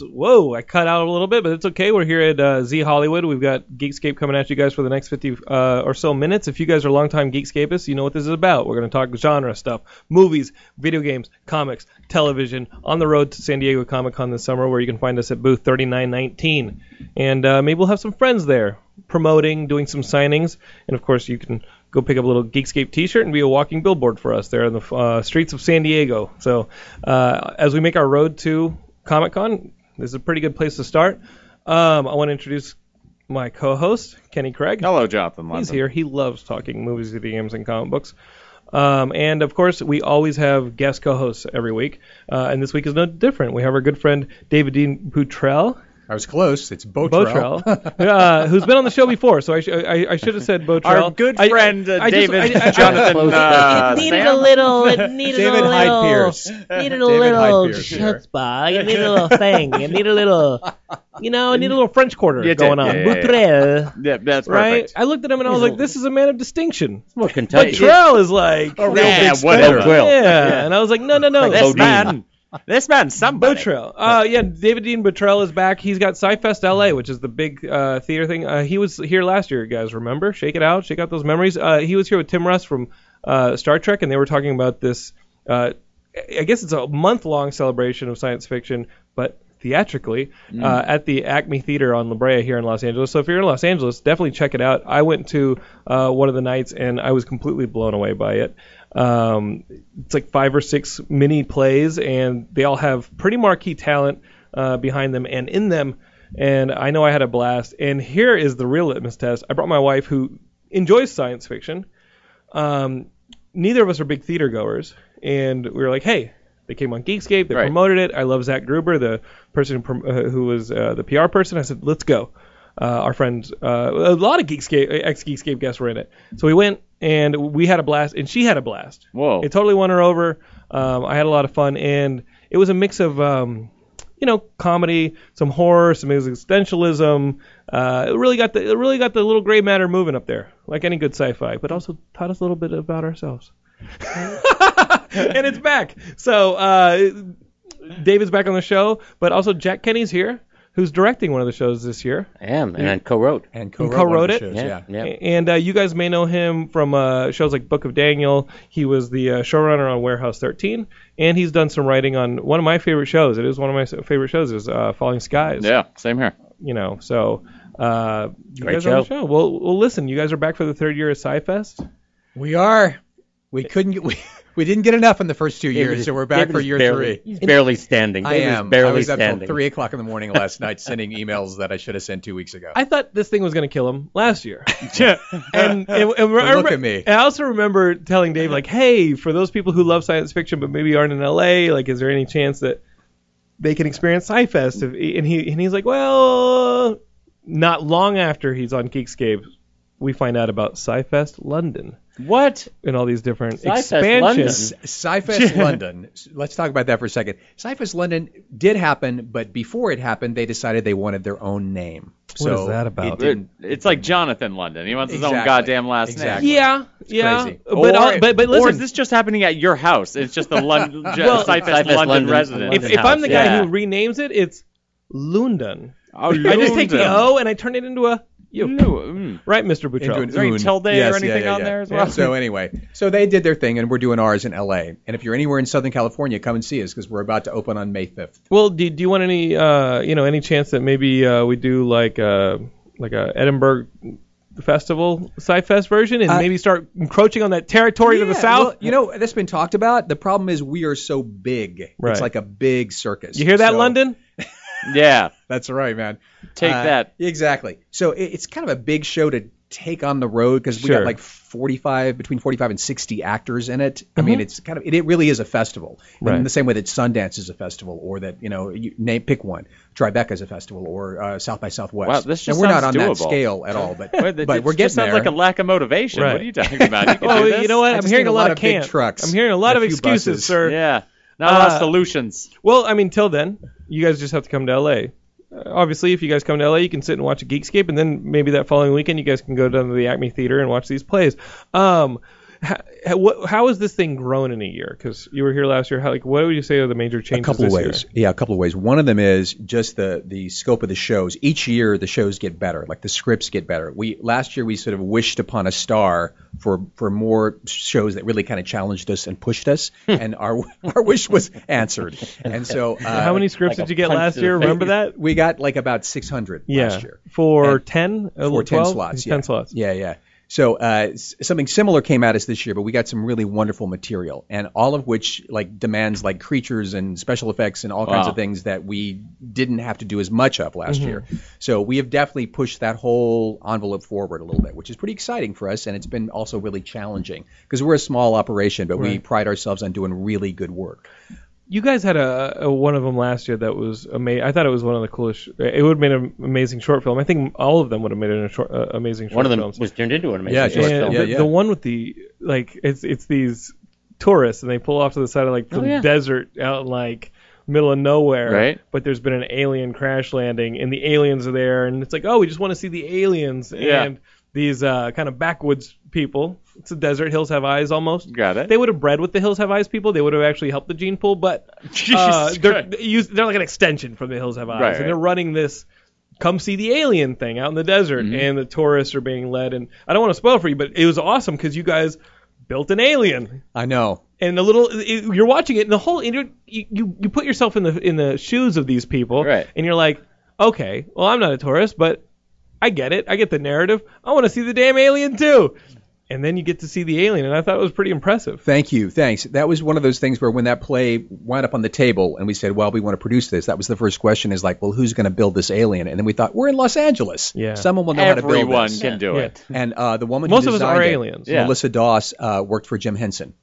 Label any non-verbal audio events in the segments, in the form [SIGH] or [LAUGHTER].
Whoa, I cut out a little bit, but it's okay. We're here at uh, Z Hollywood. We've got Geekscape coming at you guys for the next 50 uh, or so minutes. If you guys are longtime Geekscapists, you know what this is about. We're going to talk genre stuff, movies, video games, comics, television, on the road to San Diego Comic Con this summer, where you can find us at booth 3919. And uh, maybe we'll have some friends there promoting, doing some signings, and of course, you can go pick up a little Geekscape T-shirt and be a walking billboard for us there on the uh, streets of San Diego. So uh, as we make our road to Comic Con, this is a pretty good place to start. Um, I want to introduce my co-host Kenny Craig. Hello, Jonathan He's here. He loves talking movies, video games, and comic books. Um, and of course, we always have guest co-hosts every week, uh, and this week is no different. We have our good friend David Dean Boutrell. I was close. It's Bottrell. Bottrell, uh, who's been on the show before, so I, sh- I, I should have said Bottrell. Our good friend uh, I just- David I- I- Jonathan uh, it needed Sam? [LAUGHS] a little. It needed David a little. Hyde Pierce. Needed a David little Hyde Pierce here. chutzpah. It needed a little thing. It needed a little. You know, I need a little French quarter You did, going on. yeah, yeah, yeah. Boutrell. Yeah, that's Right? perfect. I looked at him and I was like, this is a man of distinction. More But Kentucky. Trell is like, A real Yeah, big whatever. spender. yeah. And I was like, no, no, no. This man, this man, somebody. Bottrell. Uh, yeah, David Dean Bottrell is back. He's got SciFest LA, which is the big uh, theater thing. Uh, he was here last year, you guys remember? Shake it out, shake out those memories. Uh, he was here with Tim Russ from uh, Star Trek, and they were talking about this. Uh, I guess it's a month-long celebration of science fiction, but theatrically uh, at the Acme Theater on La Brea here in Los Angeles. So if you're in Los Angeles, definitely check it out. I went to uh, one of the nights and I was completely blown away by it. Um, it's like five or six mini plays, and they all have pretty marquee talent uh, behind them and in them. And I know I had a blast. And here is the real litmus test. I brought my wife, who enjoys science fiction. Um, neither of us are big theater goers, and we were like, hey. They came on Geekscape. They Right. promoted it. I love Zach Gruber, the person who, uh, who was uh, the PR person. I said, let's go. Uh, our friends, uh, a lot of Geekscape, ex Geekscape guests were in it. So we went and we had a blast, and she had a blast. Whoa. It totally won her over. Um, I had a lot of fun, and it was a mix of, um, you know, comedy, some horror, some existentialism. Uh, it really got the it really got the little gray matter moving up there, like any good sci-fi, but also taught us a little bit about ourselves. [LAUGHS] and it's back. So uh, David's back on the show, but also Jack Kenny's here, who's directing one of the shows this year. I am, and I co-wrote. And co-wrote, co-wrote one of it? shows, Yeah, yeah. yeah. And uh, you guys may know him from uh, shows like Book of Daniel. He was the uh, showrunner on Warehouse 13, and he's done some writing on one of my favorite shows. It is one of my favorite shows. Is uh, Falling Skies. Yeah, same here. You know, so uh, you Great guys are on the show. show. Well, well, listen, you guys are back for the third year of SciFest. We are. We couldn't get. We, we didn't get enough in the first two years, David so we're back David for year barely, three. He's barely standing. I David is am. I barely was up standing. till three o'clock in the morning last night sending emails that I should have sent two weeks ago. I thought this thing was going to kill him last year. [LAUGHS] and, and, and [LAUGHS] I look remember- at me. I also remember telling Dave, like, hey, for those people who love science fiction but maybe aren't in LA, like, is there any chance that they can experience SciFest? If, and he and he's like, well, not long after he's on Geekscape, we find out about SciFest London What? and all these different SciFest London? expansions. SciFest [LAUGHS] London. Let's talk about that for a second. SciFest London did happen, but before it happened, they decided they wanted their own name. What so is that about? didn't- It's like Jonathan London. He wants his own Exactly. goddamn last Exactly. name. Yeah, yeah, crazy. but or, uh, but but listen, or is this just happening at your house? It's just the London, [LAUGHS] Well- Cyphus Cyphus London, London- resident. if, London if I'm the guy yeah. who renames it, it's Lundon. oh, I just take the O and I turn it into a U. Mm. Right, Mr. Buttrell? Is there any oon. tilde or anything yeah, yeah, on yeah. there as Yeah, well? So anyway, so they did their thing, and we're doing ours in L.A. And if you're anywhere in Southern California, come and see us because we're about to open on May 5th. Well, do, do you want any, uh, you know, any chance that maybe uh, we do like a like a Edinburgh festival Sci-Fest version and Uh, maybe start encroaching on that territory to the south? well, you know, that's been talked about. The problem is we are so big. Right. It's like a big circus. you hear that, So- London? Yeah. That's right, man. Take Uh, that. Exactly. So it, it's kind of a big show to take on the road because we Sure. got like 45, between 45 and 60 actors in it. I Mm-hmm. mean, it's kind of, it, it really is a festival. Right. In the same way that Sundance is a festival or that, you know, you name, pick one. Tribeca is a festival or uh, South by Southwest. Wow, this just and we're not on sounds that scale at all, but, but we're just getting sounds there. like a lack of motivation. Right. What are you talking about? You [LAUGHS] Well, you know what? I I'm hearing a lot lot of of big can't. trucks I'm hearing a lot of excuses, buses. sir. Yeah. Not a lot of Uh, solutions. Well, I mean, till then, you guys just have to come to LA. Uh, obviously, if you guys come to LA, you can sit and watch a Geekscape, and then maybe that following weekend, you guys can go down to the Acme Theater and watch these plays. Um, how, how, how has this thing grown in a year? Because you were here last year. How, like, what would you say are the major changes a couple of this ways. year? Yeah, a couple of ways. One of them is just the the scope of the shows. Each year, the shows get better. Like the scripts get better. We last year we sort of wished upon a star for for more shows that really kind of challenged us and pushed us, and our [LAUGHS] our wish was answered. And so, [LAUGHS] uh, How many scripts like did you get last year? Remember that? We got like about 600 Yeah. last year. For And- 10? Uh, for 10 12? slots. 10 slots. Yeah, yeah. So uh, s- something similar came at us this year, but we got some really wonderful material, and all of which like demands like creatures and special effects and all kinds of things that we didn't have to do as much of last Mm-hmm. year. So we have definitely pushed that whole envelope forward a little bit, which is pretty exciting for us, and it's been also really challenging because we're a small operation, but we pride ourselves on doing really good work. You guys had a, a one of them last year that was amazing. I thought it was one of the coolest. It would have made an amazing short film. I think all of them would have made an short, uh, amazing short film. One of them films. was turned into an amazing Yeah, short and film. Yeah, the, yeah. the one with the like it's it's these tourists and they pull off to the side of like the Oh, yeah. desert out in like middle of nowhere Right. but there's been an alien crash landing and the aliens are there and it's like oh we just want to see the aliens Yeah. and these uh, kind of backwoods people it's a desert hills have eyes almost. Got it. they would have bred with the hills have eyes people. They would have actually helped the gene pool but [LAUGHS] uh, they're, they use, they're like an extension from the hills have eyes. Right, and they're running this come see the alien thing out in the desert Mm-hmm. and the tourists are being led. And i don't want to spoil for you but it was awesome because you guys built an alien. I know. and the little it, you're watching it and the whole and you're, you you you put yourself in the in the shoes of these people Right. and you're like okay well i'm not a tourist but i get it. I get the narrative. I want to see the damn alien too and then you get to see the alien and i thought it was pretty impressive Thank you. Thanks. That was one of those things where when that play wound up on the table and we said, well, we want to produce this, that was the first question is like, well, who's going to build this alien? And then we thought, we're in Los Angeles. Yeah. Someone will know how to build Everyone can do Yeah. it. And uh, the woman Most who of us are it, aliens. Yeah. Melissa Doss, uh, worked for Jim Henson.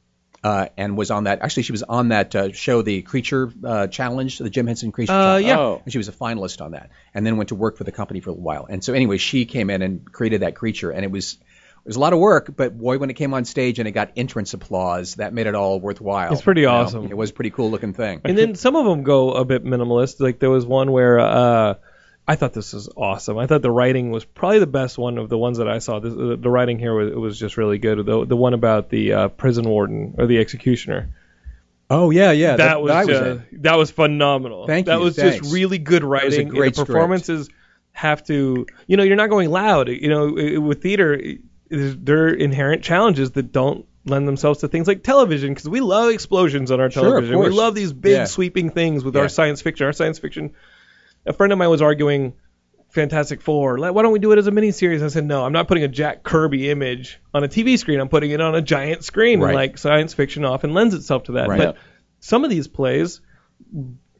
Uh, and was on that. Actually, she was on that uh, show, the Creature uh, Challenge, the Jim Henson Creature Uh, Challenge. yeah. Oh. And she was a finalist on that, and then went to work for the company for a while. And so, anyway, she came in and created that creature, and it was it was a lot of work. But boy, when it came on stage and it got entrance applause, that made it all worthwhile. It's pretty You know, awesome. It was a pretty cool looking thing. and then some of them go a bit minimalist like there was one where uh I thought this was awesome. I thought the writing was probably the best one of the ones that I saw. This, uh, the writing here was, it was just really good. The the one about the uh, prison warden or the executioner. oh yeah, yeah, that, was, I was uh, that was phenomenal. Thank that you, was thanks. just really good was a writing. great the script. performances have to, you know, you're not going loud. You know, with theater, there are inherent challenges that don't lend themselves to things like television because we love explosions on our Sure, of television. we course. love these big Yeah. sweeping things with Yeah. our science fiction. Our science fiction. A friend of mine was arguing. Fantastic Four. Like, Why don't we do it as a miniseries? I said, no, I'm not putting a Jack Kirby image on a TV screen. I'm putting it on a giant screen. Right. Like science fiction often lends itself to that. Right. But some of these plays,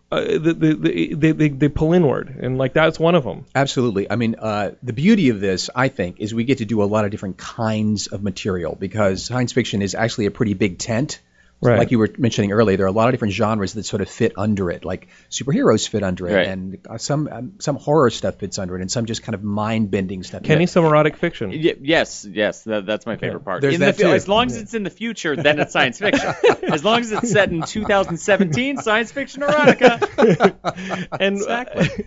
uh, the, the, the, they, they, they pull inward, and like that's one of them. Absolutely. I mean, uh, the beauty of this, I think, is we get to do a lot of different kinds of material because science fiction is actually a pretty big tent. Right. Like you were mentioning earlier, there are a lot of different genres that sort of fit under it. Like superheroes fit under it, Right. and uh, some um, some horror stuff fits under it, and some just kind of mind bending stuff. Kenny, some erotic fiction. Y- yes, yes, that, that's my favorite part. There's In that the, too. As long as it's in the future, then it's science fiction. [LAUGHS] as long as it's set in 2017, science fiction erotica. [LAUGHS] and Exactly.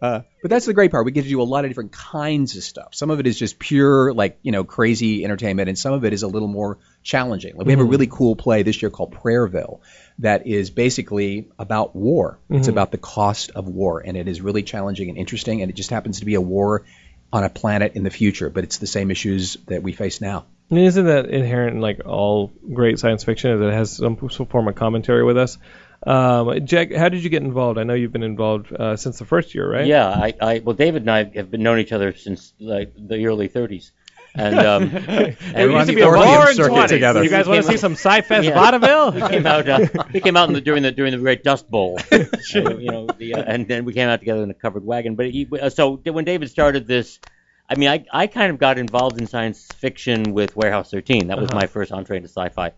Uh, but that's the great part. We get to do a lot of different kinds of stuff. Some of it is just pure, like you know, crazy entertainment, and some of it is a little more challenging. Like we have a really cool play this year called Prayerville, that is basically about war. It's about the cost of war, and it is really challenging and interesting. And it just happens to be a war on a planet in the future, but it's the same issues that we face now. And isn't that inherent in like all great science fiction? Is that it has some, some form of commentary with us? Um, Jack, how did you get involved? I know you've been involved uh, since the first year, right? Yeah, I, I well, David and I have been known each other since like the early 30s, and um, [LAUGHS] and We're used to be a Orpheum bar in circuit 20s. together. You guys want to see out- some sci-fi Yeah. vaudeville? [LAUGHS] we came out. Uh, we came out in the, during the during the Great Dust Bowl, [LAUGHS] uh, you know, the, uh, and then we came out together in a covered wagon. But he, uh, so when David started this, I mean, I I kind of got involved in science fiction with Warehouse 13. That was my first entree into sci-fi,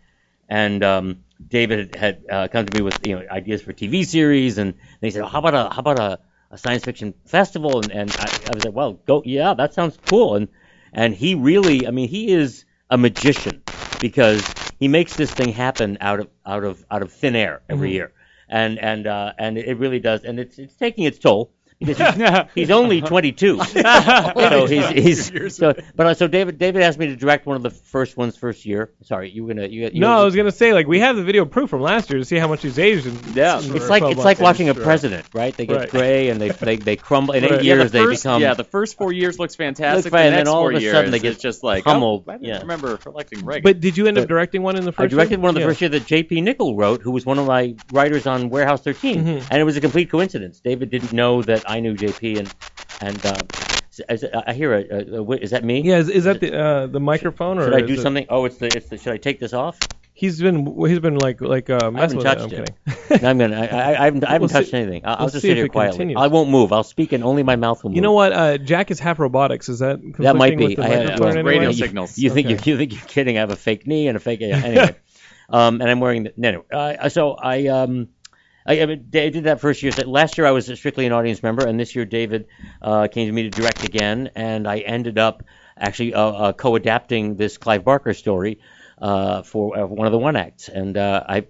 and um, David had uh, come to me with you know ideas for TV series, and they said, oh, how about a how about a, a science fiction festival? And, and I, I was like, well, go, yeah, that sounds cool. And and he really, I mean, he is a magician because he makes this thing happen out of out of out of thin air every year, and and uh, and it really does, and it's it's taking its toll. Because [LAUGHS] he's, he's only 22, [LAUGHS] so he's, he's so. But uh, so David David asked me to direct one of the first ones first year. Sorry, you were gonna you, you No, I was gonna say like we have the video proof from last year to see how much he's aged. In, Yeah. in It's like it's like months. watching a president, right? They get Right. gray and they they, they crumble. In eight Right. Yeah, years, the they first, become yeah, the first four years looks fantastic. Looks fine, the and then next all four of a years, sudden they get just like pummeled. Oh, I Yeah. remember collecting Reagan. But did you end up directing one in the first? I directed year? one of the Yeah. first year that J.P. Nickel wrote, who was one of my writers on Warehouse 13, Mm-hmm. and it was a complete coincidence. David didn't know that I knew J.P. and and uh, is- I hear a, a, a, is that me? Yeah, is, is that the uh, the microphone or Should I is do it- something? Oh, it's the it's the. Should I take this off? He's been he's been like like uh, messing with touched it. I'm it. kidding. No, I'm gonna. I, I, I haven't, I [LAUGHS] haven't We'll touched see- anything. I'll, I'll we'll just see sit if here it quietly. continues. I won't move. I'll speak and only my mouth will move. You know what? Uh, Jack is half robotics. Is that That might be. with the I have microphone well, radio way? You- signals. You think Okay. you're, you think you're kidding? I have a fake knee and a fake. Yeah, anyway, [LAUGHS] um, and I'm wearing the. no, Anyway, uh, so I um. I, I mean, I did that first year. So last year I was strictly an audience member, and this year David uh, came to me to direct again, and I ended up actually uh, uh, co-adapting this Clive Barker story uh, for uh, one of the one acts, and uh, I.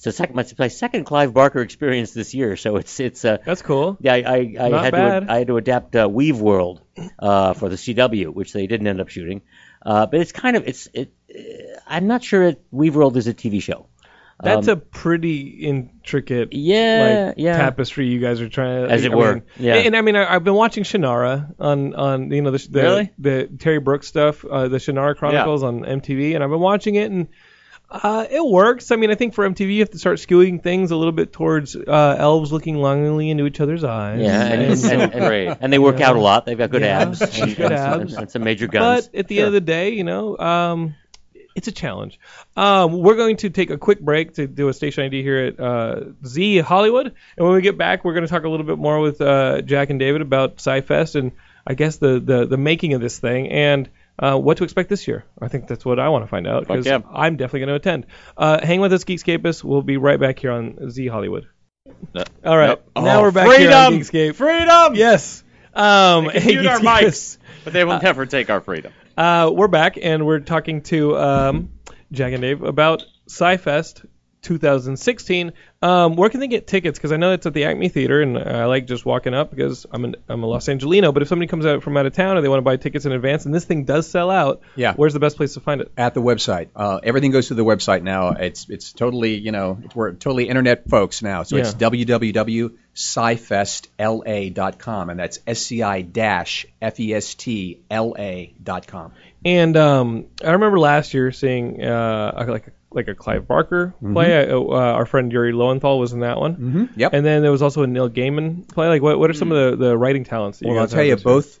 It's second, my, my second Clive Barker experience this year, so it's it's uh, That's cool. yeah, I, I, I had bad. to I had to adapt uh, Weaveworld uh, for the CW, which they didn't end up shooting. Uh, but it's kind of it's it. I'm not sure it, Weaveworld is a TV show. That's Um, a pretty intricate Yeah, like yeah. tapestry you guys are trying to As it I were, mean- yeah. And I mean I, I've been watching Shannara on on you know the the, Really? the Terry Brooks stuff, uh, the Shannara Chronicles on MTV, and I've been watching it and. Uh, it works. I mean, I think for MTV, you have to start skewing things a little bit towards uh, elves looking longingly into each other's eyes. Yeah, and, and, so and, and, great. and they work out a lot. They've got good Yeah, abs, [LAUGHS] good abs. and, some major guns. But at the end of the day, you know, um, it's a challenge. Um, we're going to take a quick break to do a station ID here at uh, Z Hollywood, and when we get back, we're going to talk a little bit more with uh, Jack and David about SciFest and I guess the the, the making of this thing and. Uh, what to expect this year? I think that's what I want to find out because yeah. I'm definitely going to attend. Uh, hang with us, Geekscapists. We'll be right back here on Z Hollywood. All right, Nope. now Oh, we're back here on freedom! Geekscape. Freedom! Yes. Um, hey, our mics, but they will never take our freedom. Uh, we're back and we're talking to um, Jack and Dave about SciFest 2016. Um, where can they get tickets? Because I know it's at the Acme Theater, and I like just walking up because I'm an, I'm a Los Angelino. But if somebody comes out from out of town and they want to buy tickets in advance, and this thing does sell out, Yeah. where's the best place to find it? at the website. Uh, everything goes to the website now. It's it's totally you know we're totally internet folks now. So it's Yeah. www.scifestla.com and that's s c i dash f e s t l a dot com. And um, I remember last year seeing uh, like a, like a Clive Barker play. Uh, uh, our friend Yuri Lowenthal was in that one. Mm-hmm. Yep. And then there was also a Neil Gaiman play. Like, what what are some of the, the writing talents? That you well, I'll tell have you both.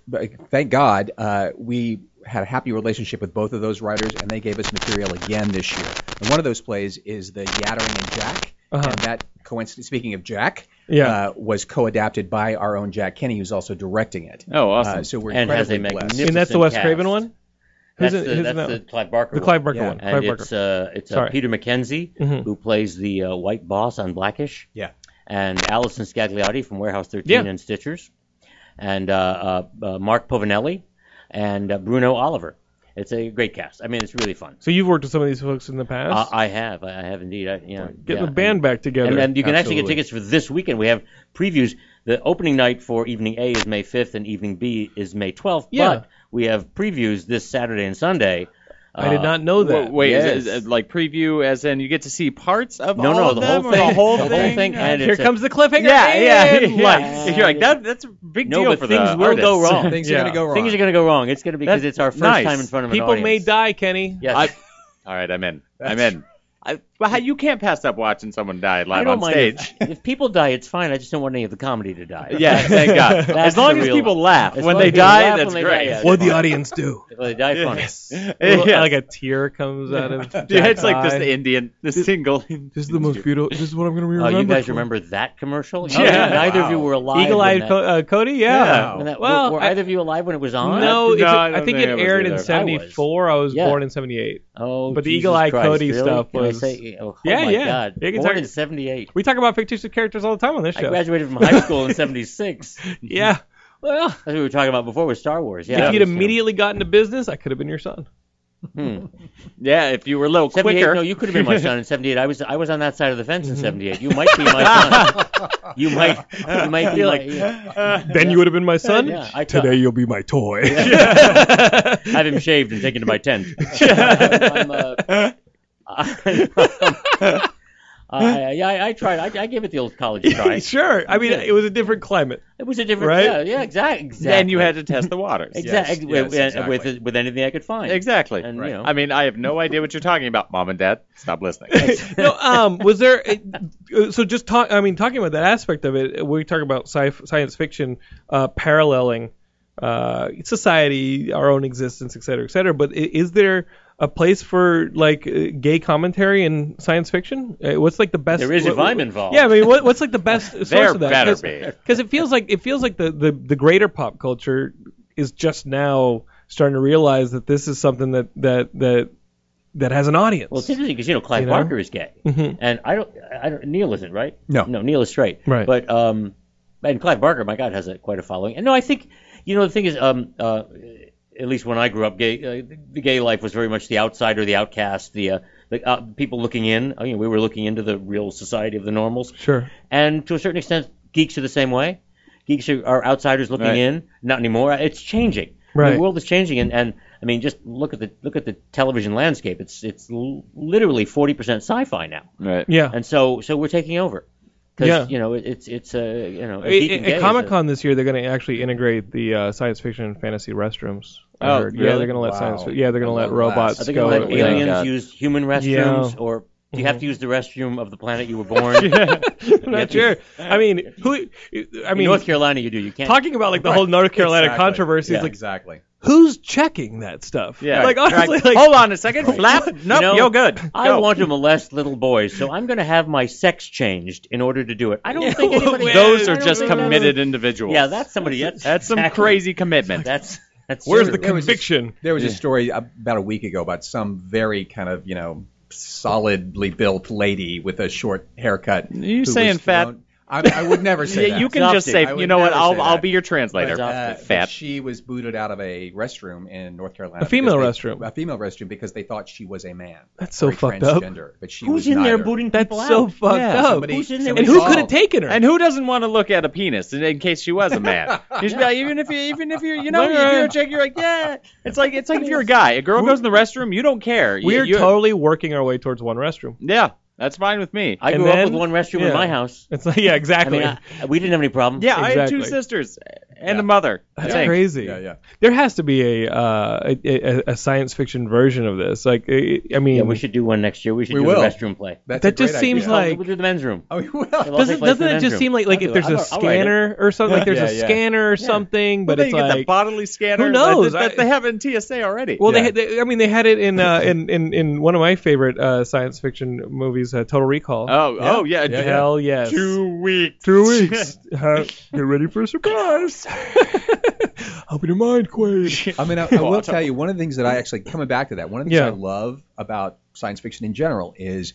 Thank God uh, we had a happy relationship with both of those writers, and they gave us material again this year. And one of those plays is the Yattering and Jack, Uh-huh. and that coincidence. Speaking of Jack, Yeah. uh, was co-adapted by our own Jack Kenny, who's also directing it. Oh, awesome. Uh, so we're and has a incredibly blessed. magnificent And that's the Wes. Craven one. That's, in- the, that's that the? Clive Barker The one. Clive Barker Yeah. one. And Barker. it's uh, it's uh, Peter Mackenzie Mhm. who plays the uh, white boss on Blackish. Yeah. And Allison Scagliotti from Warehouse 13 Yeah. and Stitchers, and uh, uh, uh, Mark Povinelli, and uh, Bruno Oliver. It's a great cast. I mean, it's really fun. So you've worked with some of these folks in the Uh, past. I have, I have indeed. I, yeah, Get yeah. the band back together. And, and you can actually get tickets for this weekend. We have previews. The opening night for evening A is May 5th, and evening B is May 12th. Yeah. But we have previews this Saturday and Sunday. I did not know that. Wait, wait Yes. is it like preview as in you get to see parts of No, all no, of the them whole or thing. the whole thing, The whole thing? thing, and Here it's a- comes the cliffhanger. yeah, yeah, [LAUGHS] yeah. lights. You're like that. That's a big No, deal but for things the will go wrong. Things are gonna go wrong. Things are going to go wrong. It's going to be because it's our first nice. time in front of an People audience. may die, Kenny. Yes. I- all right, I'm in. I'm in. [LAUGHS] I, well, how- you can't pass up watching someone die I live don't on mind stage. If, [LAUGHS] if people die, it's fine. I just don't want any of the comedy to die. yeah, thank God. [LAUGHS] That's as long as real- people laugh as when they die, laugh that's when great. die, yeah. What the audience do? Well, they die funny. Little- [LAUGHS] Yeah. Like a tear comes out of. Yeah, Jack's it's like this eye. Indian, this single. This is the most beautiful. This is what I'm gonna be Oh, you guys for. remember that commercial? Yeah. Neither of you were alive. Eagle-eyed Co- uh, Cody? Yeah. Yeah. that- Well, were, were I- either of you alive when it was on? No, it's No, a- I I don't think think it aired in '74. I was born in '78. Oh, But the Eagle-Eye Cody stuff was- say- oh, oh Yeah, my yeah. God. You can Born talk- in '78. We talk about fictitious characters all the time on this show. I show. graduated from high [LAUGHS] school in '76. Yeah. Well, that's what we were talking about before with Star Wars. Yeah. if you'd it was, uh, immediately got into business, I could have been your son. hmm. [LAUGHS] Yeah, if you were a little 78, quicker. no, you could have been my son in [LAUGHS] '78. I was I was on that side of the fence in '78. You might be my son. you might you might be like Then you would have been my son. Yeah, I Today you'll be my toy. have him shaved and taken to my tent. I'm, uh, I'm, [LAUGHS] [LAUGHS] I, yeah, I, I tried. I, I gave it the old college try. sure. I mean, Yeah. it was a different climate. It was a different, Right? yeah, yeah, exactly. exactly. Then you had to test the waters. exactly Yes, with, yes, with- exactly. with with anything I could find. Exactly. And Right. you know, I mean, I have no idea what you're talking about, mom and dad. Stop listening. [LAUGHS] no, um, was there? So just talk. I mean, talking about that aspect of it, we talk about sci- science fiction uh, paralleling uh, society, our own existence, et cetera, et cetera. But is there a place for like uh, gay commentary in science fiction? Uh, what's like the best? There is if I'm involved. Yeah, I mean, what, what's like the best [LAUGHS] source There of that? better Cause, be. Because it feels like it feels like the, the the greater pop culture is just now starting to realize that this is something that that that that has an audience. Well, it's interesting because you know Clive You know? Barker is gay, Mhm. and I don't, I don't. Neil isn't, right? No. no, Neil is straight. Right. But um, and Clive Barker, my God, has a, quite a following. And no, I think you know the thing is, um, uh, at least when I grew up, gay, uh, the gay life was very much the outsider, the outcast, the uh, the uh, people looking in. I mean, we were looking into the real society of the normals, sure. and to a certain extent, geeks are the same way. Geeks are, are outsiders looking Right. in. Not anymore. It's changing. Right. The world is changing, and, and I mean, just look at the look at the television landscape. It's it's l- literally 40% sci-fi now, right. Yeah. and so so we're taking over. 'Cause, Yeah. you know, it, it's it's a you know a geek and At is Comic a- Con this year, they're going to actually integrate the uh, science fiction and fantasy restrooms. I Oh, heard. Yeah, they're going to let Wow. science. Yeah, they're going to let robots that. Are they go. going to let uh, yeah. aliens God. use human restrooms, Yeah. or do you have to mm-hmm. use the restroom of the planet you were [LAUGHS] born? I'm [LAUGHS] not sure. I mean, who? I In mean, North Carolina, you do. You can't. talking about like the whole North Carolina Exactly. controversy. Yeah, It's like, exactly. who's checking that stuff? Yeah. Like honestly, Right. like Hold on a second. [LAUGHS] Flap. Nope. You know, you're good. I Go. want to molest little boys, so I'm going to have my sex changed in order to do it. I don't Yeah, think oh, anybody. well, Those are just think that's- committed individuals. Yeah, that's somebody. That's, That's some exactly- crazy commitment. That's that's. where's true. the There was this- conviction? There was a story about a week ago about some very kind of you know solidly built lady with a short haircut. Are You who saying was fat? thrown- I, I would never say Yeah, that. you can Stop just say, you know what? I'll say I'll be your translator. Right, Uh, Fat. She was booted out of a restroom in North Carolina. A female because they- restroom. A female restroom because they thought she was a man. That's so or fucked up. transgender, But she Who's was in there neither. booting That's people so out? fucked Yeah, up. somebody- Who's in there somebody and who could have taken her? And who doesn't want to look at a penis in, in case she was a man? You should be like, even if you, even if you're, you know, if you're a chick, you're like, yeah. It's like, it's like if you're a guy, a girl goes in the restroom, you don't care. You- We're you- totally working our way towards one restroom. Yeah, that's fine with me. I And grew then- up with one restroom yeah. in my house. It's like yeah, I exactly. mean, I, we didn't have any problem. Yeah, I had two Exactly. sisters and Yeah. a mother. That's I crazy. Yeah, yeah. There has to be a, uh, a, a a science fiction version of this. Like, I I mean, Yeah, we should do one next year. We should We do will. a restroom play. That's That a great just seems idea. like- we'll do the men's room. Oh, well, It'll all doesn't doesn't it just room. seem like like I'll if there's it. a I'll- I'll scanner or something, like there's Yeah, a yeah. scanner or something, but it's then you get the like bodily scanner. Who knows? That- that- I- they have it in TSA already. Well, Yeah. they, they, I mean, they had it in, uh, in in in one of my favorite uh, science fiction movies, movies, uh, Total Recall. Oh, oh yeah. Yeah, yeah. Hell yes. Two weeks. Two [LAUGHS] weeks. Uh, get ready for a surprise. [LAUGHS] Open your mind, Quaid. I mean, I, I will tell you one of the things that I actually coming back to that. One of the things Yeah. I love about science fiction in general is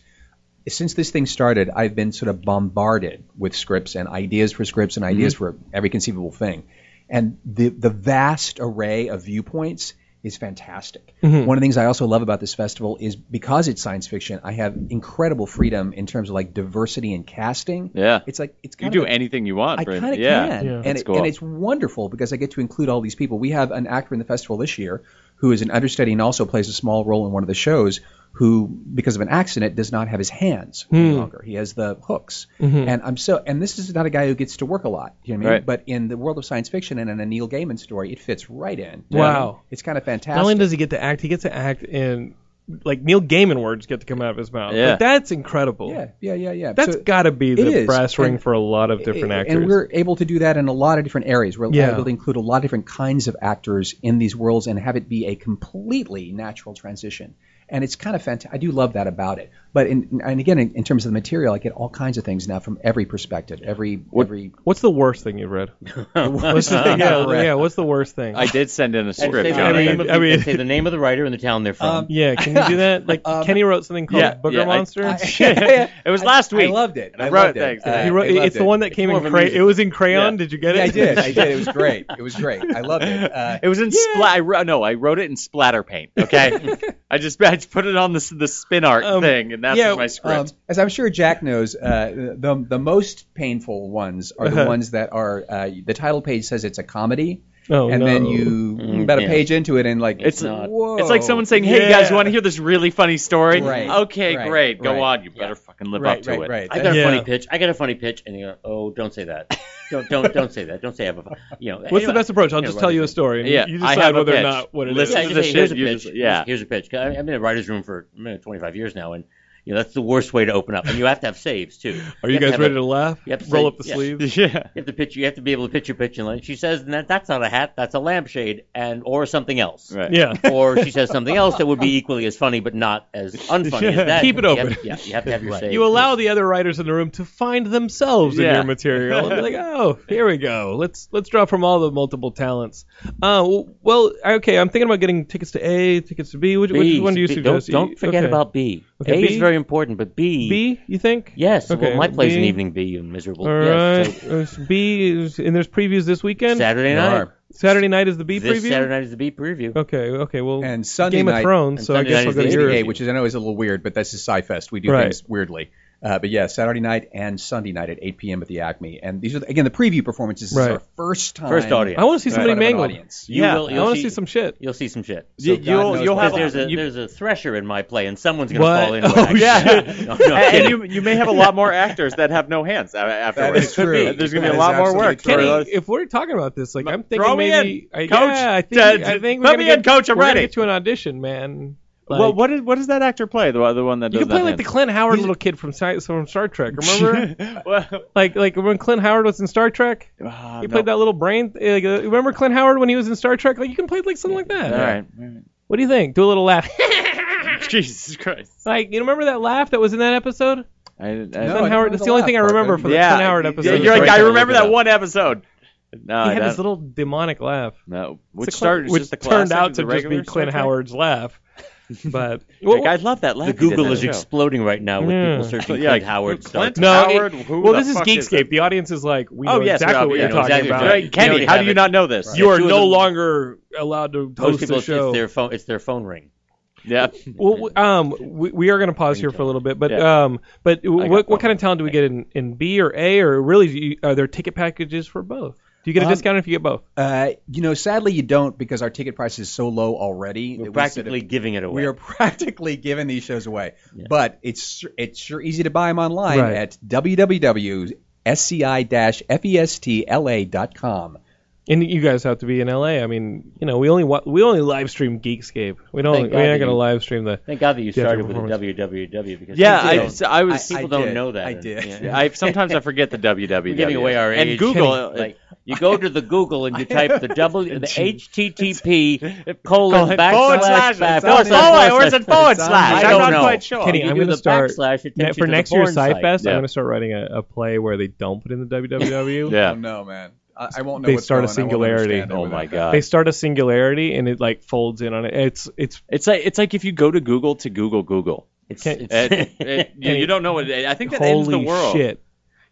since this thing started, I've been sort of bombarded with scripts and ideas for scripts and ideas for every conceivable thing, and the the vast array of viewpoints is fantastic. Mm-hmm. One of the things I also love about this festival is because it's science fiction, I have incredible freedom in terms of like diversity in casting. Yeah. it's like it's You kind do a- anything you want. I for- kind of yeah. can, Yeah. and That's it, cool. and it's wonderful because I get to include all these people. We have an actor in the festival this year who is an understudy and also plays a small role in one of the shows. Who, because of an accident, does not have his hands any Hmm. longer. He has the hooks, Mm-hmm. and I'm so. And this is not a guy who gets to work a lot. You know what I mean? Right. But in the world of science fiction and in a Neil Gaiman story, it fits right in. Wow. it's kind of fantastic. Not only does he get to act, he gets to act in like Neil Gaiman words get to come out of his mouth. Yeah. Like, that's incredible. yeah, yeah, yeah, yeah. That's So- got to be the is, brass ring and- for a lot of different and actors. And we're able to do that in a lot of different areas. We're Yeah. able to include a lot of different kinds of actors in these worlds and have it be a completely natural transition. And it's kind of fantastic. I do love that about it. But in, and again, in, in terms of the material, I get all kinds of things now from every perspective. Every every. What's the worst thing you've read? [LAUGHS] What's the thing? Yeah, yeah. What's the worst thing? I did send in a And say, script. the Johnny. name of, I mean- and say the name of the writer and the town they're from. yeah, can you do that? Like Kenny wrote something called yeah, Booger yeah, I- Monster. [LAUGHS] it was last week. I loved it. I, I wrote loved it, it. thanks. Uh, he wrote, I loved it's the one that came more in of crayon. It was in crayon. Yeah. Did you get it? Yeah, I did. I did. It was [LAUGHS] great. It was great. I loved it. Uh, It was in splat. I no, I wrote it in splatter paint. Okay, I just I put it on the the spin art Um, thing, and that's yeah, my Um, as I'm sure Jack knows, uh, the the most painful ones are the Uh-huh. ones that are uh, the title page says it's a comedy, Oh, and no. then you Mm, about a page into it and like It's not. Whoa. It's like someone saying, "Hey guys, you want to hear this really funny story? Right, Okay, right, great. Go right. on. You better fucking live right, up to right, it." right. I got a Yeah. funny pitch. I got a funny pitch, and you go, oh, don't say that. don't don't don't say that. Don't say I have a. fu- You know. What's the best approach? I'll just tell you a story. and Yeah, you I decide have a whether or pitch. not what it is. Listen Yeah, to the say, here's a pitch. yeah. Here's, here's a pitch. 'Cause I- I've been in a writer's room for 25 years now, and you know that's the worst way to open up. And you have to have saves too. [LAUGHS] Are you have to guys have ready a- to laugh? you have to Roll say- up the yeah. sleeves. [LAUGHS] Yeah. You have to pitch. You have to be able to pitch your pitch. And like she says, that that's not a hat. That's a lampshade, and or something else. Right. Yeah. [LAUGHS] Or she says something else that would be equally as funny, but not as unfunny as that. Keep it You open. have- yeah, you have to have your save. You allow the other writers in the room to find themselves in your material and be like, oh, here we go. Let's let's draw from all the multiple talents. Uh, well, okay, I'm thinking about getting tickets to A, tickets to B. Which, which one do you B- suggest? Don't, don't forget Okay. about B. Okay, A B? is very important, but B. B. You think? Yes. Okay, Well, my play's an B. evening B. You miserable. All yes. so Uh, B is, and there's previews this weekend. Saturday night. are. Saturday night is the B This preview. Saturday night is the B preview. Okay. Okay. Well, And Sunday Game night- of Thrones. and So I guess night I'll is go to the yours. Which is I know is a little weird, but that's just SciFest. We do Right. things weirdly. Uh, but yeah, Saturday night and Sunday night at 8 p.m. at the Acme, and these are the, again the preview performances. This Right. is our first time. First audience. I want to see in somebody front of an mangled. audience. You Yeah, will, I you'll want to see some shit. You'll see some shit. You, God you'll you'll have Because there's a you- there's a thresher in my play, and someone's gonna What? fall in. Oh, whack. yeah. [LAUGHS] No, no, and you you may have a lot more [LAUGHS] actors that have no hands afterwards. is true. There's gonna That be a lot more work. Kenny, if we're talking about this, like I'm thinking Throw me maybe, in, I, coach. yeah, I think, I think put we're me gonna in, get, coach, I'm gonna ready. get you an audition, man. Well, Like, what, is, what does that actor play? The, the one that you can play like the? Clint Howard little kid from Sci- from Star Trek. [LAUGHS] Remember, well, like like when Clint Howard was in Star Trek, ah, he no. played that little brain. Like, uh, remember Clint Howard when he was in Star Trek? Like you can play like something like that. All right. What do you think? Do a little laugh. [LAUGHS] Jesus Christ. like you remember that laugh that was in that episode? I, I, No, Clint I Howard. That's the the only laugh thing I remember from the yeah, Clint Howard episode. Yeah, you're like, I remember that one episode. No, he had that- this little demonic laugh. no, which started which just the turned out to just be Clint Howard's laugh. But [LAUGHS] Like, I love that laugh. The Google is show. exploding right now with Yeah. people searching [LAUGHS] Yeah, Clint Howard. Clint Star no, Howard, it- who well, this is fuck is Geekscape. the audience is like, we Oh, know yes, exactly we what know you're talking exactly about. you're Right, You Kenny, how do you not know this? You are no longer allowed to Most host people, the show. it's their phone. It's their phone ring. Yeah. Well, um, we, we are going to pause here for a little bit, but Yeah. um, but what what kind of talent do we get in, in B or A, or really do you, are there ticket packages for both? Do you get a Um, discount if you get both? Uh, you know, sadly, you don't because our ticket price is so low already. We're we of- practically giving it away. We are [LAUGHS] practically giving these shows away, but it's it's sure easy to buy them online Right. at www.sci-festla.com. And you guys have to be in LA. I mean, you know, we only wa- we only live stream Geekscape. We don't. Thank We're not going to you- live stream the. Thank God that you started with the www because Yeah, people I, don't- so I was. people I don't did. know that. I and- did. yeah. [LAUGHS] I sometimes I forget the www. We're giving away our and age. Google. Kenny, [LAUGHS] like You go to the Google and you type the W, the HTTP colon Colon, backslash forward slash, back- it's forward slash, oh, wait, forward where's it forward slash? slash? I I'm don't know. quite sure. Kenny, I'm gonna start backslash, it ne- takes for you to the next year's porn site. SciFest. I'm gonna start writing a, a play where they don't put in the www. [LAUGHS] Yeah. Oh no, man. I, I won't know They what's start a going, I won't singularity. Oh my god. They start a singularity and it like folds in on it. It's it's It's like it's like if you go to Google to Google Google. It's, Can't- it's, It, it, [LAUGHS] you, you don't know what. I think that ends the world. shit.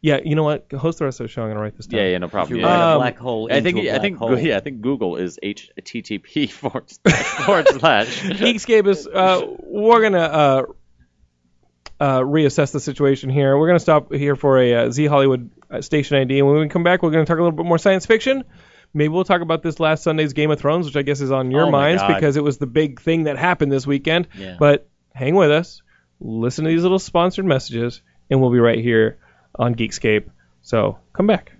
Yeah, you know what? Host the rest of the show. I'm gonna write this down. Yeah, yeah, no problem. you Yeah, write yeah. a Um, black hole I think a I black think hole. yeah I think Google is HTTP [LAUGHS] forward slash forward slash. Geekscape is. Uh, we're gonna uh, uh, reassess the situation here. We're gonna stop here for a uh, Z Hollywood uh, station ID, and when we come back, we're gonna talk a little bit more science fiction. Maybe we'll talk about this last Sunday's Game of Thrones, which I guess is on your Oh minds God. because it was the big thing that happened this weekend. Yeah. But hang with us, listen to these little sponsored messages, and we'll be right here on Geekscape. So come back.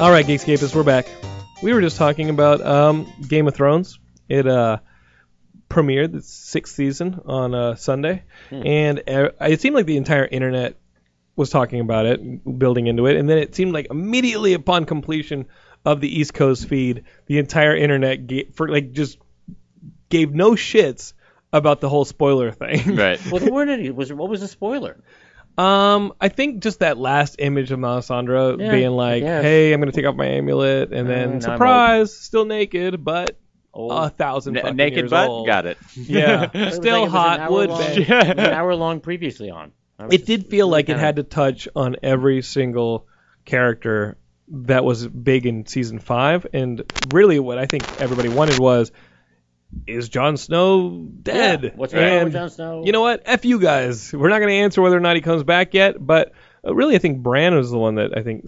All right, Geekscapists, we're back. We were just talking about um, Game of Thrones. It uh, premiered the sixth season on uh, Sunday, and uh, it seemed like the entire internet was talking about it, building into it, and then it seemed like immediately upon completion of the East Coast feed, the entire internet ga- for like just gave no shits about the whole spoiler thing. [LAUGHS] Right. Well, there weren't any. Was what was the spoiler? Um, I think just that last image of Melisandre Yeah, being like, yes. "Hey, I'm gonna take off my amulet," and Uh, then now I'm surprise, still naked, but Old. a thousand N- naked years butt. old. Got it. [LAUGHS] Yeah, [LAUGHS] It still like it was an hot hour wood long- bed. an hour long previously on. I was It did feel really like it kinda- had to touch on every single character that was big in season five, and really what I think everybody wanted was, is Jon Snow dead? Yeah, what's going on with Jon Snow? You know what? F you guys. We're not going to answer whether or not he comes back yet, but. uh, Really, I think Bran was the one that I think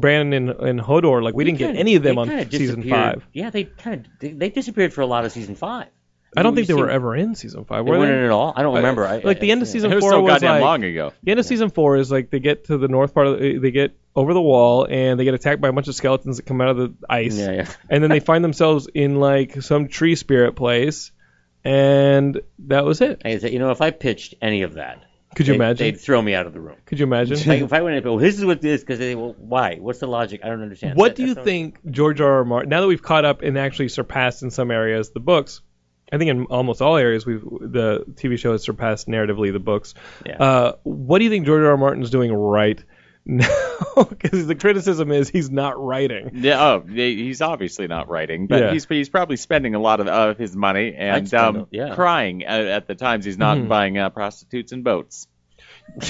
Bran and, and Hodor. Like we didn't get kinda- any of them on season five. Yeah, they kind of they, they disappeared for a lot of season five. I don't think they see- were ever in season five. They Were weren't they? in at all. I don't remember. I, like the end of season It was four so was goddamn like long ago. the end of season four is like they get to the north part of the, they get over the wall and they get attacked by a bunch of skeletons that come out of the ice Yeah, yeah. [LAUGHS] and then they find themselves in like some tree spirit place and that was it I said, you know, if I pitched any of that, could you they'd, imagine They'd throw me out of the room. could you imagine Like if I went in, well, this is what this because they well, why? What's the logic? I don't understand. what That- do you think george r r martin now that we've caught up and actually surpassed in some areas the books I think in almost all areas, we've the TV show has surpassed narratively the books. Yeah. Uh, what do you think George R. R. Martin's doing right now? Because [LAUGHS] the criticism is he's not writing. Yeah, oh, he's obviously not writing, but Yeah. he's he's probably spending a lot of, of his money and um, a- yeah. crying at, at the times he's not Mhm. buying uh, prostitutes and boats. [LAUGHS]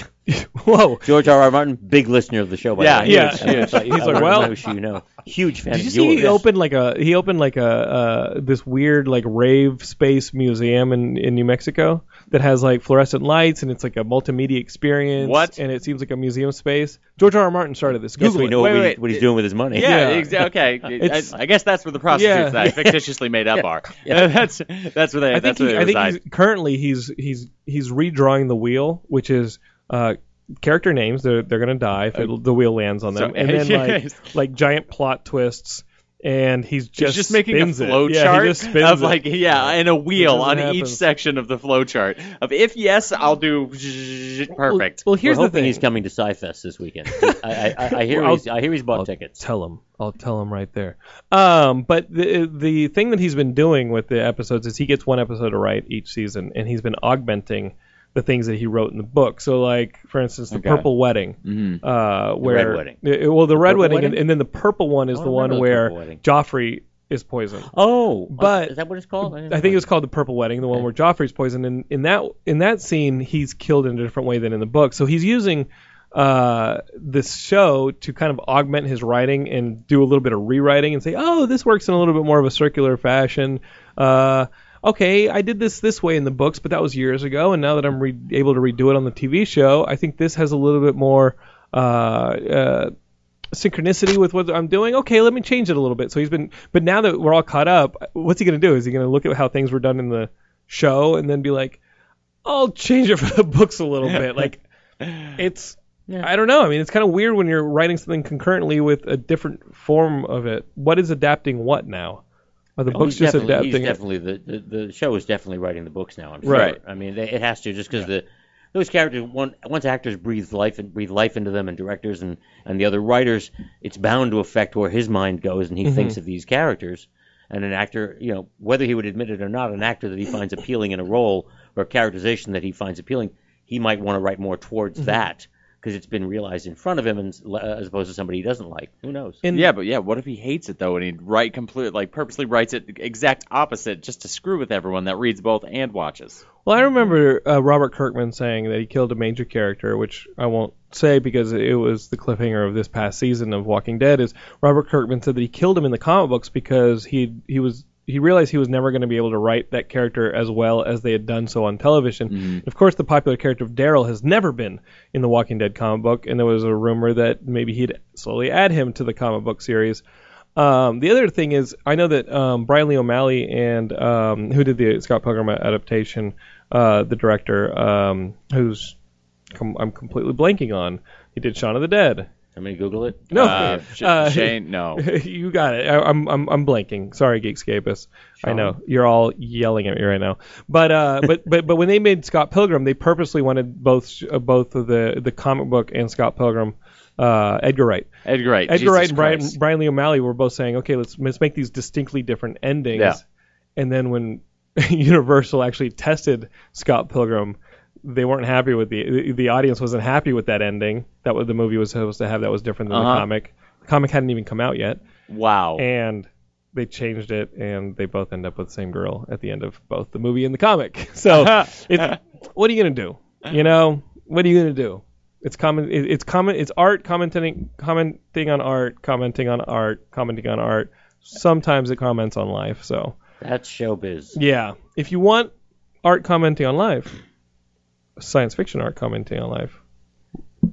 Whoa. George R. R. Martin, big listener of the show. By Yeah, the way. yeah, [LAUGHS] I huge. thought He's I like, wanted to well- know you know, huge fan Did you see he opened like a he opened like a uh, this weird like rave space museum in, in New Mexico that has like fluorescent lights and it's like a multimedia experience. What? And it seems like a museum space. George R. R. Martin started this. Yes, Google we know Wait, what, he- wait, what he's it- doing with his money. Yeah, Yeah. exa- okay. [LAUGHS] I, I guess that's where the prostitutes Yeah. that I fictitiously made up [LAUGHS] are. Yeah. [LAUGHS] that's that's where they. I think that's where he, they I think he's, currently he's he's he's redrawing the wheel, which is uh, character names. They're they're gonna die if it, the wheel lands on them, So- and then like like giant plot twists. And he's just He's just making a spins it. flow Yeah, chart he just spins of it. like yeah, and a wheel on happen. each section of the flow chart of if yes, I'll do [LAUGHS] perfect. Well, We're here's the hoping thing. he's coming to Sci-Fest this weekend. [LAUGHS] I, I, I hear Well, he's I hear he's bought I'll tickets. Tell him. I'll tell him right there. Um, but the the thing that he's been doing with the episodes is he gets one episode to write each season, and he's been augmenting the things that he wrote in the book. So, like for instance, the Okay. Purple Wedding, Mhm. uh, where Wedding. uh, well, the, Red Wedding, Wedding? And, and then the Purple one is the one the where Wedding. Joffrey is poisoned. Oh, But- is that what it's called? didn't I think it was called the Purple Wedding, the one where Joffrey's poisoned. And in that in that scene, he's killed in a different way than in the book. So he's using uh, this show to kind of augment his writing and do a little bit of rewriting and say, oh, this works in a little bit more of a circular fashion. Uh, okay, I did this this way in the books, but that was years ago, and now that I'm re- able to redo it on the TV show, I think this has a little bit more. Uh, uh, synchronicity with what I'm doing. Okay, let me change it a little bit. So he's been, but now that we're all caught up, what's he going to do? Is he going to look at how things were done in the show and then be like, I'll change it for the books a little bit? Like, [LAUGHS] it's, I don't know. I mean, it's kind of weird when you're writing something concurrently with a different form of it. What is adapting what now? Are the Oh, books just adapting he's it? definitely the, the the show is definitely writing the books now. I'm sure. Right. I mean, they, it has to just because the those characters, one, once actors breathe life and breathe life into them, and directors and and the other writers, it's bound to affect where his mind goes and he mm-hmm. thinks of these characters. And an actor, you know, whether he would admit it or not, an actor that he finds appealing in a role or a characterization that he finds appealing, he might want to write more towards mm-hmm. that because it's been realized in front of him, and, uh, as opposed to somebody he doesn't like. Who knows? And- yeah, but yeah, what if he hates it though, and he write complete like purposely writes it the exact opposite just to screw with everyone that reads both and watches? Well, I remember uh, Robert Kirkman saying that he killed a major character, which I won't say because it was the cliffhanger of this past season of Walking Dead. Is Robert Kirkman said that he killed him in the comic books because he he was he realized he was never going to be able to write that character as well as they had done so on television. Of course, the popular character of Daryl has never been in the Walking Dead comic book, and there was a rumor that maybe he'd slowly add him to the comic book series. Um, the other thing is, I know that um, Brian Lee O'Malley and um, who did the Scott Pilgrim adaptation, uh, the director, um, who's com- I'm completely blanking on. He did Shaun of the Dead. Somebody Google it. No, Uh, uh, Shane, no. [LAUGHS] you got it. I, I'm I'm I'm blanking. Sorry, Geekscapists. I know you're all yelling at me right now. But uh, but [LAUGHS] but but when they made Scott Pilgrim, they purposely wanted both uh, both of the the comic book and Scott Pilgrim. Uh, Edgar Wright. Edgar Wright. Edgar Jesus Wright and Brian, Brian Lee O'Malley were both saying, okay, let's let's make these distinctly different endings. Yeah. And then when [LAUGHS] Universal actually tested Scott Pilgrim, they weren't happy with the the- audience wasn't happy with that ending. That what the movie was supposed to have that was different than Uh-huh. the comic. The comic hadn't even come out yet, Wow. and they changed it, and they both end up with the same girl at the end of both the movie and the comic. [LAUGHS] So [LAUGHS] it's what are you gonna do? You know, what are you gonna do? It's comment. it- It's comment. It's art commenting, commenting on art, commenting on art, commenting on art. Sometimes it comments on life. So That's showbiz. yeah, if you want art commenting on life, science fiction art commenting on life.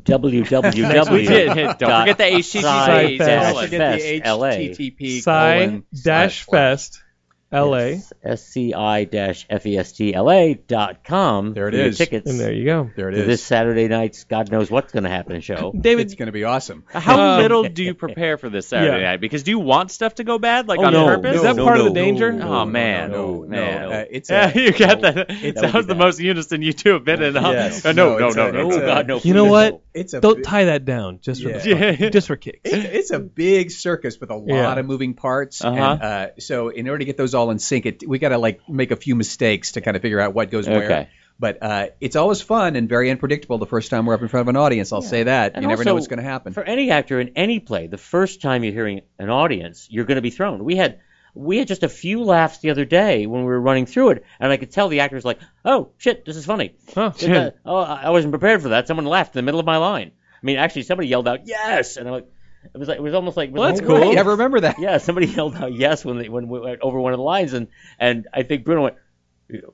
www. we did. Don't forget the HTTP. Sci- Don't Fest. forget the LA. HTTP Sci colon dash slash slash. fest, L.A. sci-festla dot com. There it for your is. Tickets And there you go. There it to is. this Saturday night's God knows what's going to happen show. [LAUGHS] David, it's going to be awesome. How Um, little do you prepare for this Saturday Yeah. night? Because do you want stuff to go bad, like Oh, on no, purpose? is that no, part of no, the danger? no, Oh man, no, no, man. Uh, it's yeah, [LAUGHS] a, you got that. that That would was be the bad. most unison you two have been in. Huh? Yes. Uh, no, No, no, it's no, a- no, it's Oh a- God, no! you know please what? it's a Don't bi- tie that down just for Yeah. Yeah. [LAUGHS] just for kicks. It's, it's a big circus with a lot Yeah. of moving parts, Uh-huh. and uh, so in order to get those all in sync, it, we got to like make a few mistakes to kind of figure out what goes where. But uh, it's always fun and very unpredictable the first time we're up in front of an audience. I'll say that. And you never know what's going to happen. For any actor in any play, the first time you're hearing an audience, you're going to be thrown. We had we had just a few laughs the other day when we were running through it, and I could tell the actors like, "Oh shit, this is funny." Huh. Did that- oh, I I wasn't prepared for that. Someone laughed in the middle of my line. I mean, actually, somebody yelled out "Yes," and I'm like, it was like it was almost like, Well, that's cool. right. I remember that. Yeah, somebody [LAUGHS] yelled out "Yes" when they when we went over one of the lines, and and I think Bruno went.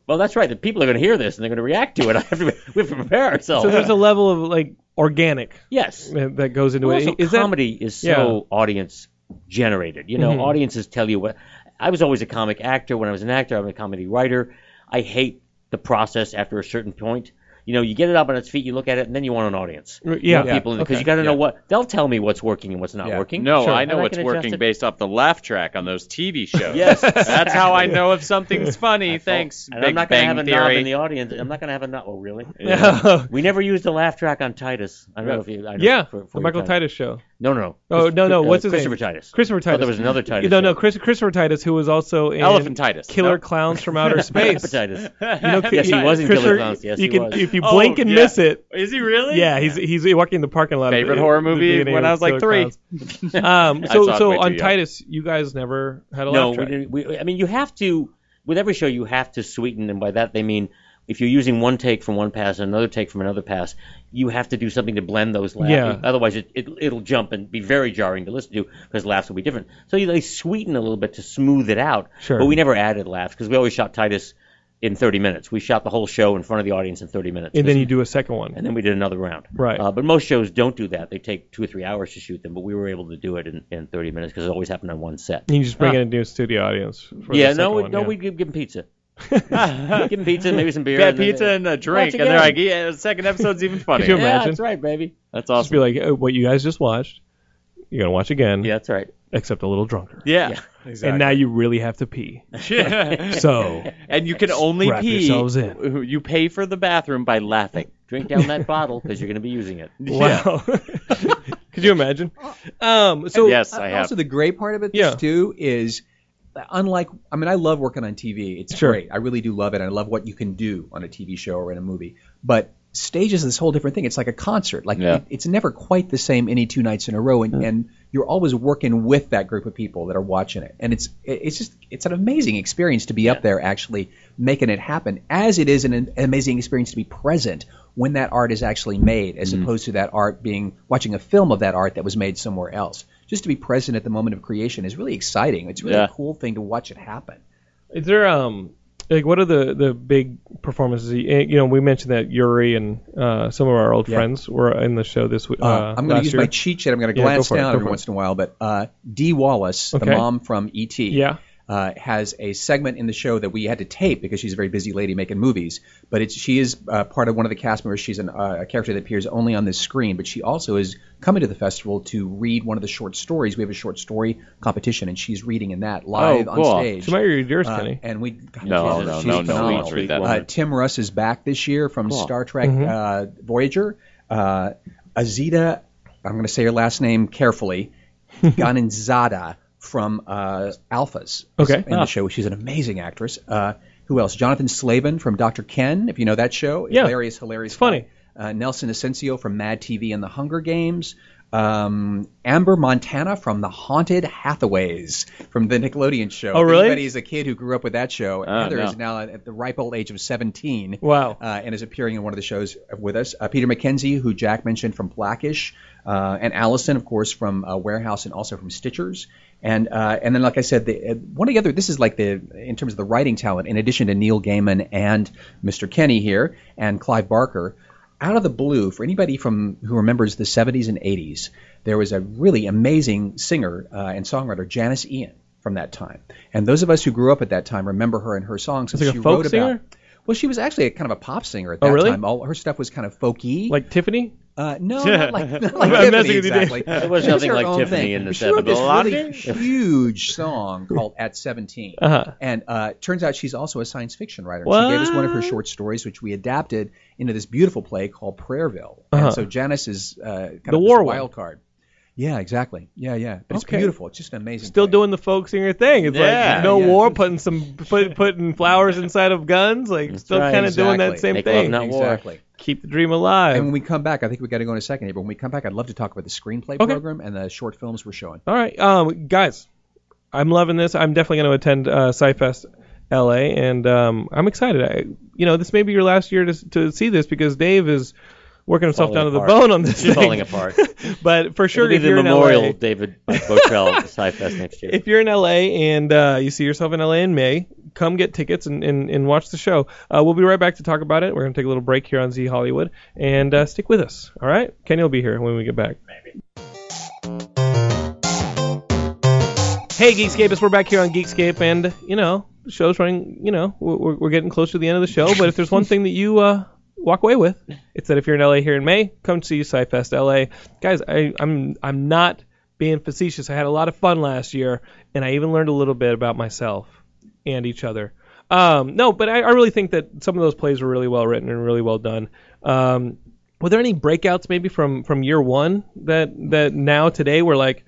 Well, that's right. The people are going to hear this and they're going to react to it. [LAUGHS] Have to, we have to prepare ourselves. So there's a level of like organic yes. that that goes into Well, it. also, Is comedy is so audience generated. You know, Mhm. audiences tell you what. I was always a comic actor. When I was an actor, I'm a comedy writer. I hate the process after a certain point. You know, you get it up on its feet, you look at it, and then you want an audience. You yeah? people because okay, you got to know yeah. what they'll tell me what's working and what's not Yeah. working. No, Sure. I know And I what's can working it. based off the laugh track on those TV [LAUGHS] shows. Yes. that's how I know if something's [LAUGHS] funny. Thanks, And Big I'm not going to Bang have a Theory. knob in the audience. I'm not going to have a knob. Oh, really? Yeah. [LAUGHS] We never used a laugh track on Titus. I don't know if you. I know yeah, for, for the Michael time. Titus show. No, no, no. Oh, Chris- no, no, uh, what's his Christopher name? Titus. Christopher Oh, there was another Titus. No, no. Chris, Christopher Titus, who was also in Elephantitis. Killer No. Clowns from Outer [LAUGHS] Space. Hepatitis. You know, [LAUGHS] Yes, he was in Killer Clowns. Yes, you he can, was. If you Oh, blink and yeah. miss it, Is he really? yeah, he's he's walking in the parking lot. Favorite the- horror the movie when I was like Killer three. [LAUGHS] Um, so so way too on young. Titus, you guys never had a no, laugh we track. didn't. I mean, you have to. With every show, you have to sweeten, and by that they mean if you're using one take from one pass and another take from another pass, you have to do something to blend those laughs. Yeah. Otherwise, it, it it'll jump and be very jarring to listen to because laughs will be different. So you, they sweeten a little bit to smooth it out. Sure. But we never added laughs because we always shot Titus in 30 minutes. We shot the whole show in front of the audience in 30 minutes. and then you do a second one. and then we did another round. Right. Uh, but most shows don't do that. They take two or three hours to shoot them, but we were able to do it in, in 30 minutes because it always happened on one set. And you just bring in a new studio audience. For yeah, no, we, no, yeah. we give, give them pizza. [LAUGHS] give pizza, and maybe some beer. Bad and pizza and a drink, Watch and they're like, again. "Yeah, the second episode's even [LAUGHS] funnier." you Yeah, imagine? that's right, baby. That's awesome. Just be like, uh, what you guys just watched, you're gonna watch again, Yeah, that's right. except a little drunker. Yeah. [LAUGHS] Exactly. And now you really have to pee. So and you can only Wrap pee. yourselves in. You pay for the bathroom by laughing. drink down that bottle because you're going to be using it. Wow. Could you imagine? Um, so yes, I Uh, have. Also, the great part of it Yeah. too is, unlike, I mean, I love working on TV. It's Sure. great. I really do love it. I love what you can do on a TV show or in a movie. But stage is this whole different thing. It's like a concert. Like Yeah. it, it's never quite the same any two nights in a row, and, and you're always working with that group of people that are watching it. And it's it's just it's an amazing experience to be up there actually making it happen, as it is an, an amazing experience to be present when that art is actually made, as Mm-hmm. opposed to that art being watching a film of that art that was made somewhere else. Just to be present at the moment of creation is really exciting. It's really Yeah. a cool thing to watch it happen. Is there um like what are the the big performances? You you know, we mentioned that Yuri and uh, some of our old Yeah. friends were in the show this week. Uh, Uh, I'm going to use year. my cheat sheet. I'm going to Yeah, go glance for it, down go every it. once in a while, but uh, Dee Wallace, Okay. the mom from E.T., Yeah. Uh, has a segment in the show that we had to tape because she's a very busy lady making movies. But it's, she is uh, part of one of the cast members. She's an, uh, a character that appears only on this screen, but she also is coming to the festival to read one of the short stories. We have a short story competition, and she's reading in that live cool. on stage. She might read yours, Uh, Kenny. and we God, No, she's- no, she's no, no, we phenomenal. won't read that. Uh, Tim Russ is back this year from Star Trek Mm-hmm. uh, Voyager. Uh, Azita, I'm going to say her last name carefully, [LAUGHS] Ghanizada from uh, Alphas. Okay. In the show, she's an amazing actress. Uh, who else? Jonathan Slavin from Dr. Ken, if you know that show. Yeah. Hilarious, hilarious. Funny. Uh, Nelson Ascencio from Mad TV and The Hunger Games. Um, Amber Montana from The Haunted Hathaways from the Nickelodeon show. Oh, really? Anybody is a kid who grew up with that show. Oh, Heather no. is now at the ripe old age of 17. Wow. Uh, and is appearing in one of the shows with us. Uh, Peter Mackenzie, who Jack mentioned from Blackish, uh, and Allison, of course, from uh, Warehouse and also from Stitchers. And uh, and then, like I said, the, uh, one of the other. This is like the in terms of the writing talent. In addition to Neil Gaiman and Mr. Kenny here and Clive Barker, out of the blue, for anybody from who remembers the 70s and 80s, there was a really amazing singer uh, and songwriter, Janis Ian, from that time. And those of us who grew up at that time remember her and her songs. It's like she a folk wrote singer? about. Well, she was actually a kind of a pop singer at that Oh, that really? time. All her stuff was kind of folky. Like Tiffany? Uh, no, [LAUGHS] not like, not like Tiffany messing with you, Dave. exactly. There was She nothing her like Tiffany thing. in the She wrote this 70s. really [LAUGHS] huge song called "At 17," Uh-huh. and uh, turns out she's also a science fiction writer. What? She gave us one of her short stories, which we adapted into this beautiful play called Prayerville. Uh-huh. And so Janis is uh, kind The of war this wild card. Yeah, exactly. Yeah, yeah. But it's Okay. beautiful. It's just an amazing. Still play. doing the folk singer thing. It's Yeah, like no yeah. war, putting some put, putting flowers inside of guns, like still right. kind of doing that Exactly. same Make love, thing. not war. Exactly. Keep the dream alive. And when we come back, I think we got to go in a second here. But when we come back, I'd love to talk about the screenplay Okay. program and the short films we're showing. All right, um, guys, I'm loving this. I'm definitely going to attend uh, SciFest LA, and um, I'm excited. I, you know, this may be your last year to, to see this because Dave is working himself Falling down to the bone on this thing. falling apart. [LAUGHS] but for sure, It'll be if the you're memorial in LA, David Bottrell Sci-Fest next year. if you're in LA and uh, you see yourself in LA in May, come get tickets and, and, and watch the show. Uh, we'll be right back to talk about it. We're going to take a little break here on Z Hollywood and uh, stick with us. All right? Kenny will be here when we get back. Maybe. Hey, Geekscapists, we're back here on Geekscape, and, you know, the show's running, you know, we're, we're getting close to the end of the show, but if there's one thing that you uh, walk away with, it's that if you're in LA here in May, come see SciFest LA. Guys, I, I'm, I'm not being facetious. I had a lot of fun last year, and I even learned a little bit about myself and each other. Um, no, but I, I really think that some of those plays were really well written and really well done. Um, were there any breakouts maybe from from year one that that now today we're like,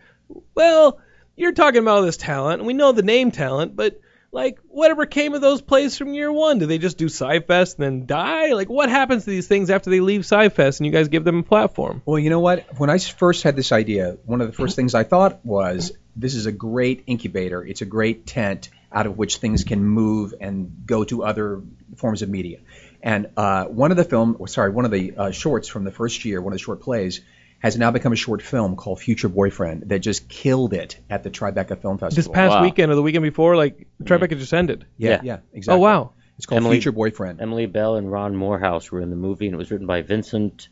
well, you're talking about all this talent, and we know the name talent, but like whatever came of those plays from year one? Do they just do SciFest and then die? Like what happens to these things after they leave SciFest and you guys give them a platform? Well, you know what? When I first had this idea, one of the first things I thought was this is a great incubator. It's a great tent out of which things can move and go to other forms of media. And uh, one of the film, sorry, one of the uh, shorts from the first year, one of the short plays, has now become a short film called Future Boyfriend that just killed it at the Tribeca Film Festival. This past Wow. weekend or the weekend before, like Tribeca just ended. yeah, Yeah. yeah, exactly. Oh wow. It's called Emily- Future Boyfriend. Emily Bell and Ron Morehouse were in the movie, and it was written by Vincent.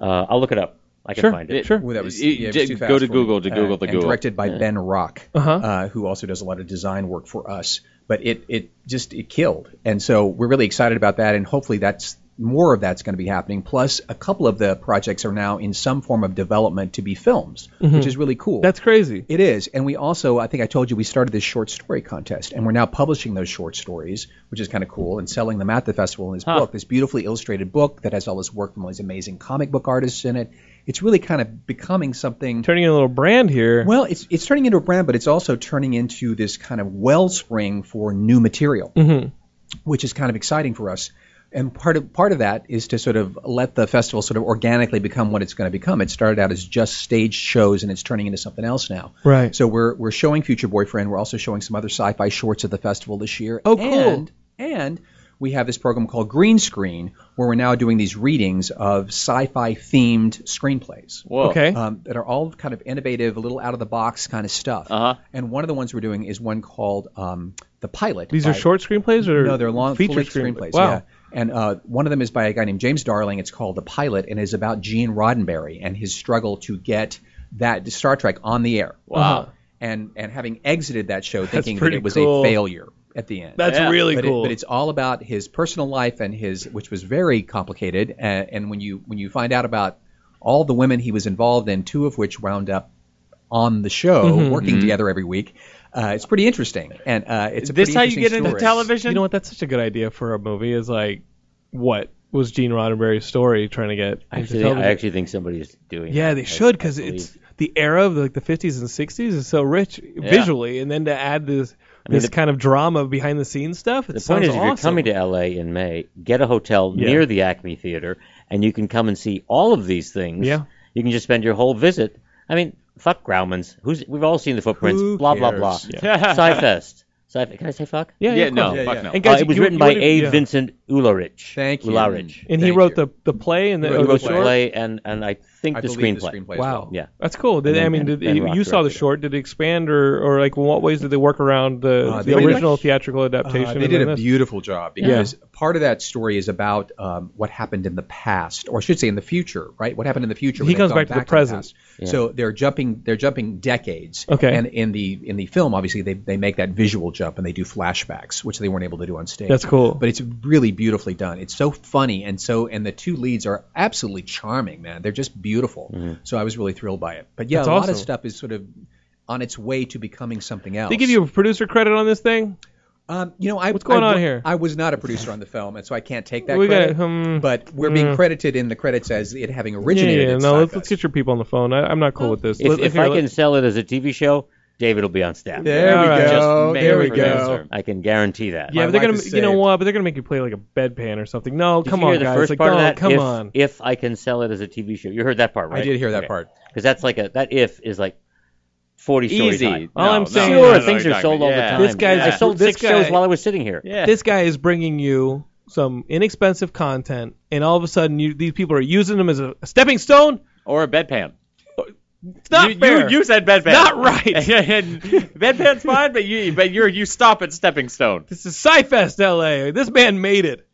Uh, I'll look it up. I can Sure, find it. sure. Ooh, that was, You- yeah, it was go to for me. Google to Google the and Google. Directed by Ben Rock, Uh-huh. uh, who also does a lot of design work for us. But it, it just it killed, and so we're really excited about that, and hopefully that's more of that's going to be happening. Plus, a couple of the projects are now in some form of development to be films, which is really cool. Mm-hmm. That's crazy. It is, and we also, I think I told you, we started this short story contest, and we're now publishing those short stories, which is kind of cool, and selling them at the festival in this book, this beautifully illustrated book that has all this work from all these amazing comic book artists in it. It's really kind of becoming something. Turning in a little brand here. Well, it's it's turning into a brand, but it's also turning into this kind of wellspring for new material, Mhm. which is kind of exciting for us. And part of part of that is to sort of let the festival sort of organically become what it's going to become. It started out as just stage shows, and it's turning into something else now. Right. So we're we're showing Future Boyfriend. We're also showing some other sci-fi shorts at the festival this year. Oh, cool. And, and we have this program called Green Screen, where we're now doing these readings of sci-fi themed screenplays Whoa. Okay. um, that are all kind of innovative, a little out of the box kind of stuff. Uh-huh. And one of the ones we're doing is one called um, The Pilot. These are short screenplays or No, they're long feature screenplays. screenplays. Wow. Yeah. And uh, one of them is by a guy named James Darling. It's called The Pilot, and is about Gene Roddenberry and his struggle to get that Star Trek on the air. Wow. Uh-huh. And and having exited that show thinking that it was cool. a failure at the end. That's Yeah. really but, it- cool. but it's all about his personal life and his, which was very complicated. And, and when you when you find out about all the women he was involved in, two of which wound up on the show Mm-hmm. working together every week, uh, it's pretty interesting. And uh, it's a This pretty how you interesting get into television? you know what? That's such a good idea for a movie. Is like, what was Gene Roddenberry's story trying to get I into actually, I television? actually think somebody's doing. yeah, that. they should because it's the era of like the 50s and 60s is so rich visually, and then to add this this the- kind of drama behind the scenes stuff. It The sounds point is, if you're coming to LA in May, get a hotel Yeah. near the Acme Theater, and you can come and see all of these things. Yeah. You can just spend your whole visit. I mean, fuck Grauman's. Who's we've all seen the footprints. Who blah blah blah. cares? Yeah. [LAUGHS] Sci-Fest. Sci- can I say fuck? yeah, Yeah, of no. Yeah, fuck yeah. no. And Uh, guys, it was you- written you by would've- A. yeah. Vincent Ularich. Thank you. Ularich. and he Thank wrote you. the the play and the, He wrote the wrote the the short. play and and I think I the believe screenplay. the screenplay as Wow, well. Yeah. that's cool. Did, And I then mean, Ben- did, Ben you, Rock you saw the directed it. short? Did it expand, or, or like, in what ways did they work around the, Uh, the they did- original theatrical adaptation? Uh, and they did then a this? beautiful job because part of that story is about um, what happened in the past, or I should say in the future, right? What happened in the future? He comes gone back to the the present. past. Yeah. So they're jumping. They're jumping decades. Okay. And in the in the film, obviously, they, they make that visual jump and they do flashbacks, which they weren't able to do on stage. That's cool. But it's really beautifully done. It's so funny and so and the two leads are absolutely charming, man. They're just beautiful. So I was really thrilled by it. But yeah, That's a lot of stuff is sort of on its way to becoming something else. They give you a producer credit on this thing. Um, you know, I, What's going I, on wa- here? I was not a producer on the film, and so I can't take that We got- credit. um, but we're being mm. credited in the credits as it having Yeah, originated. yeah, in no, let's, let's get your people on the phone. I, I'm not cool with this. If, Let- if here, I let- can sell it as a TV show, David will be on staff. There All we right. go. Just There we go. producer. I can guarantee that. yeah, my but they're gonna, is you know what? But they're gonna make you play like a bedpan or something. No, Did come you on, the guys. first like, part don't, of that? come if, on. If I can sell it as a TV show, you heard that part, right? I did hear that part. Because that's like a that if is like 40 stories Easy. high. All I'm No, saying no, Sure, no, no, things you're are sold talking all about- the yeah. time. This guy's- I sold this six guy- shows while I was sitting here. Yeah. This guy is bringing you some inexpensive content, and all of a sudden, you, these people are using them as a, a stepping stone. or a bedpan. It's not you, fair. You, you said bedpan. Not right. [LAUGHS] and bedpan's fine, but you but you're you stop at stepping stone. This is Sci-Fest LA. This man made it.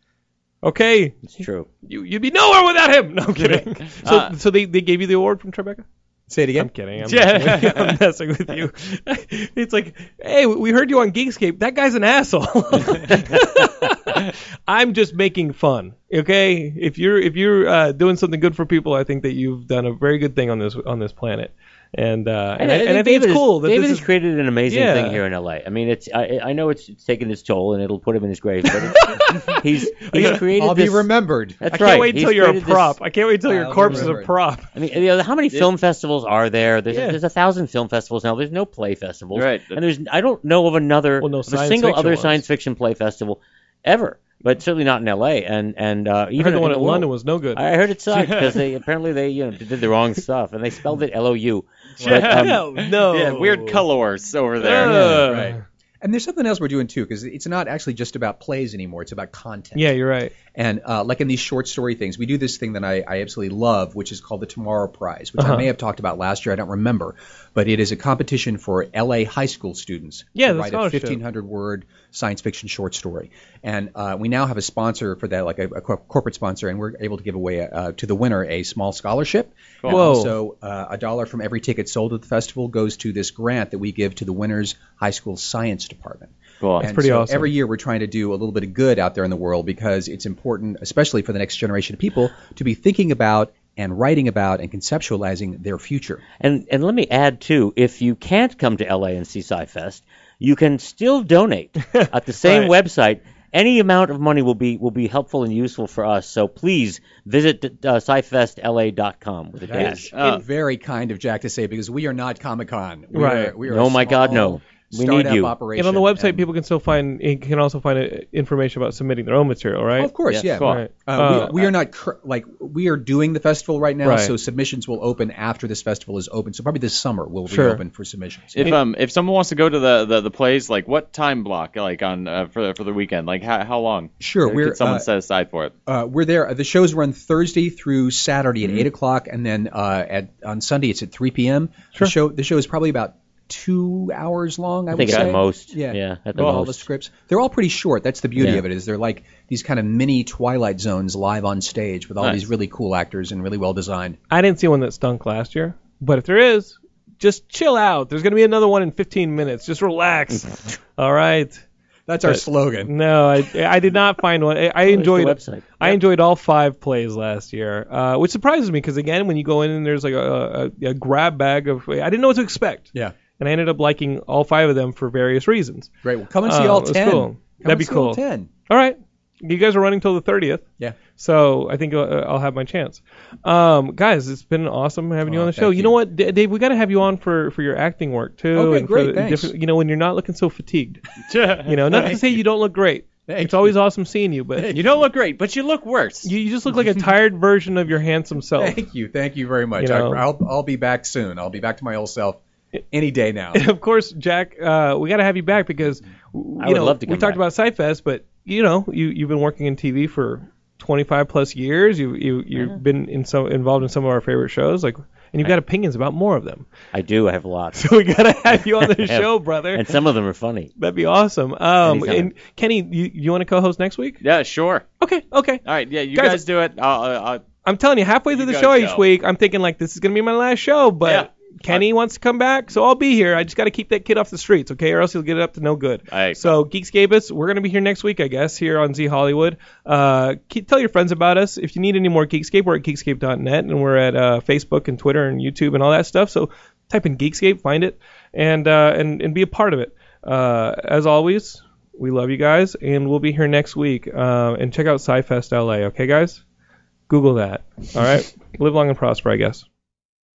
Okay, It's true. you you'd be nowhere without him. No I'm [LAUGHS] kidding. so Uh, so they, they gave you the award from Tribeca? Say it again. I'm kidding. I'm, Yeah. messing with you. [LAUGHS] I'm messing with you. [LAUGHS] It's like, hey, we heard you on Geekscape. That guy's an asshole. [LAUGHS] I'm just making fun. Okay, if you're if you're uh, doing something good for people, I think that you've done a very good thing on this on this planet. And uh, and, I, and I think David it's cool Has, that David this has is created an amazing Yeah. thing here in LA. I mean, it's I, I know it's, it's taken its toll and it'll put him in his grave, but it's, [LAUGHS] he's he's created I'll this. be remembered. That's I can't right. wait He's until you're a created this- prop. I can't wait until your I'll corpse is a prop. I mean, you know, how many film festivals are there? There's, Yeah. there's a thousand film festivals now. There's no play festivals, Right. And there's I don't know of another, Well, no of a single other ones. science fiction play festival ever, but certainly not in L.A. And and uh, I even heard the one in in. London was no good. I heard it sucked [LAUGHS] because they apparently they you know did the wrong stuff and they spelled it L-O-U. [LAUGHS] But, um, no, no. Yeah, weird colors over there. Ugh. Right. And there's something else we're doing too, because it's not actually just about plays anymore. It's about content. Yeah, you're right. And uh, like in these short story things, we do this thing that I, I absolutely love, which is called the Tomorrow Prize, which Uh-huh. I may have talked about last year. I don't remember, but it is a competition for LA high school students Yeah, to write a 1,500 word science fiction short story. And uh, we now have a sponsor for that, like a, a cor- corporate sponsor, and we're able to give away uh, to the winner a small scholarship. And Whoa. also, uh, a dollar from every ticket sold at the festival goes to this grant that we give to the winner's high school science department. Cool. And pretty so awesome. Every year we're trying to do a little bit of good out there in the world because it's important, especially for the next generation of people, to be thinking about and writing about and conceptualizing their future. And and let me add too, if you can't come to LA and see SciFest, you can still donate [LAUGHS] at the same Right. website. Any amount of money will be will be helpful and useful for us. So please visit uh, scifestla.com with a That's dash. Uh, very kind of Jack to say because we are not Comic Con. We Right. Are, we are No, a my God, no. We need startup you. Operation. And on the website, and- people can still find you can also find uh, information about submitting their own material, right? Of course, Yes, yeah. cool. Right. Uh, Uh, we, we are not cur- like we are doing the festival right now, Right. so submissions will open after this festival is open. So probably this summer we'll Sure. reopen for submissions. If um if someone wants to go to the, the, the plays, like what time block, like on uh, for for the weekend, like how, how long? Sure, Could we're, someone uh, set aside for it? Uh, we're there. The shows run Thursday through Saturday at Mm-hmm. eight o'clock, and then uh, at on Sunday it's at three p.m. Sure. The show the show is probably about two hours long. I, I think would at say. the most. Yeah, Yeah, at the Well, all the scripts. They're all pretty short. That's the beauty Yeah. of it. Is they're like these kind of mini Twilight Zones live on stage with all Nice. these really cool actors and really well designed. I didn't see one that stunk last year, but if there is, just chill out. There's gonna be another one in 15 minutes. Just relax. [LAUGHS] All right. That's our But- slogan. No, I, I did not find one. I, I enjoyed website. I enjoyed all five plays last year, uh, which surprises me because again, when you go in and there's like a, a, a grab bag of, I didn't know what to expect, Yeah, and I ended up liking all five of them for various reasons. great. Well, come and see Uh, all ten. cool. Come That'd and be see all cool. Ten. All right, you guys are running till the 30th. Yeah. So I think uh, I'll have my chance. Um, guys, it's been awesome having you Oh, on the show. You. you. know what, D- Dave? We got to have you on for, for your acting work too. Okay, and for great, the thanks. different- You know, when you're not looking so fatigued. [LAUGHS] you know, not to say you don't look great. Thank it's always awesome seeing you, but You don't look great, but you look worse. you, you just look like a tired version of your handsome self. [LAUGHS] Thank you, thank you very much. You know- I, I'll I'll be back soon. I'll be back to my old self any day now. And [LAUGHS] of course, Jack, uh, we got to have you back because w- I you would know love to we talked back. about SciFest, but you know you you've been working in TV for 25 plus years. You you you've been in some involved in some of our favorite shows, like and you've got opinions about more of them. I do. I have lots. [LAUGHS] So we got to have you on the [LAUGHS] show, brother. And some of them are funny. That'd be awesome. Um, and Kenny, you you want to co-host next week? Yeah, sure. Okay, okay. All right, yeah, you Guys- guys, do it. I'll, I'll, I'll, I'm telling you, halfway through You the gotta show each go. week, I'm thinking like this is gonna be my last show, but. Yeah. Kenny wants to come back, so I'll be here. I just got to keep that kid off the streets, okay, or else he'll get it up to no good. So, Geekscapists, we're going to be here next week, I guess, here on Z Hollywood. Uh, keep, tell your friends about us. If you need any more Geekscape, we're at geekscape.net, and we're at uh, Facebook and Twitter and YouTube and all that stuff. So, type in Geekscape, find it, and uh, and and be a part of it. Uh, as always, we love you guys, and we'll be here next week. Uh, and check out SciFest LA, okay, guys? Google that. All right. [LAUGHS] Live long and prosper, I guess.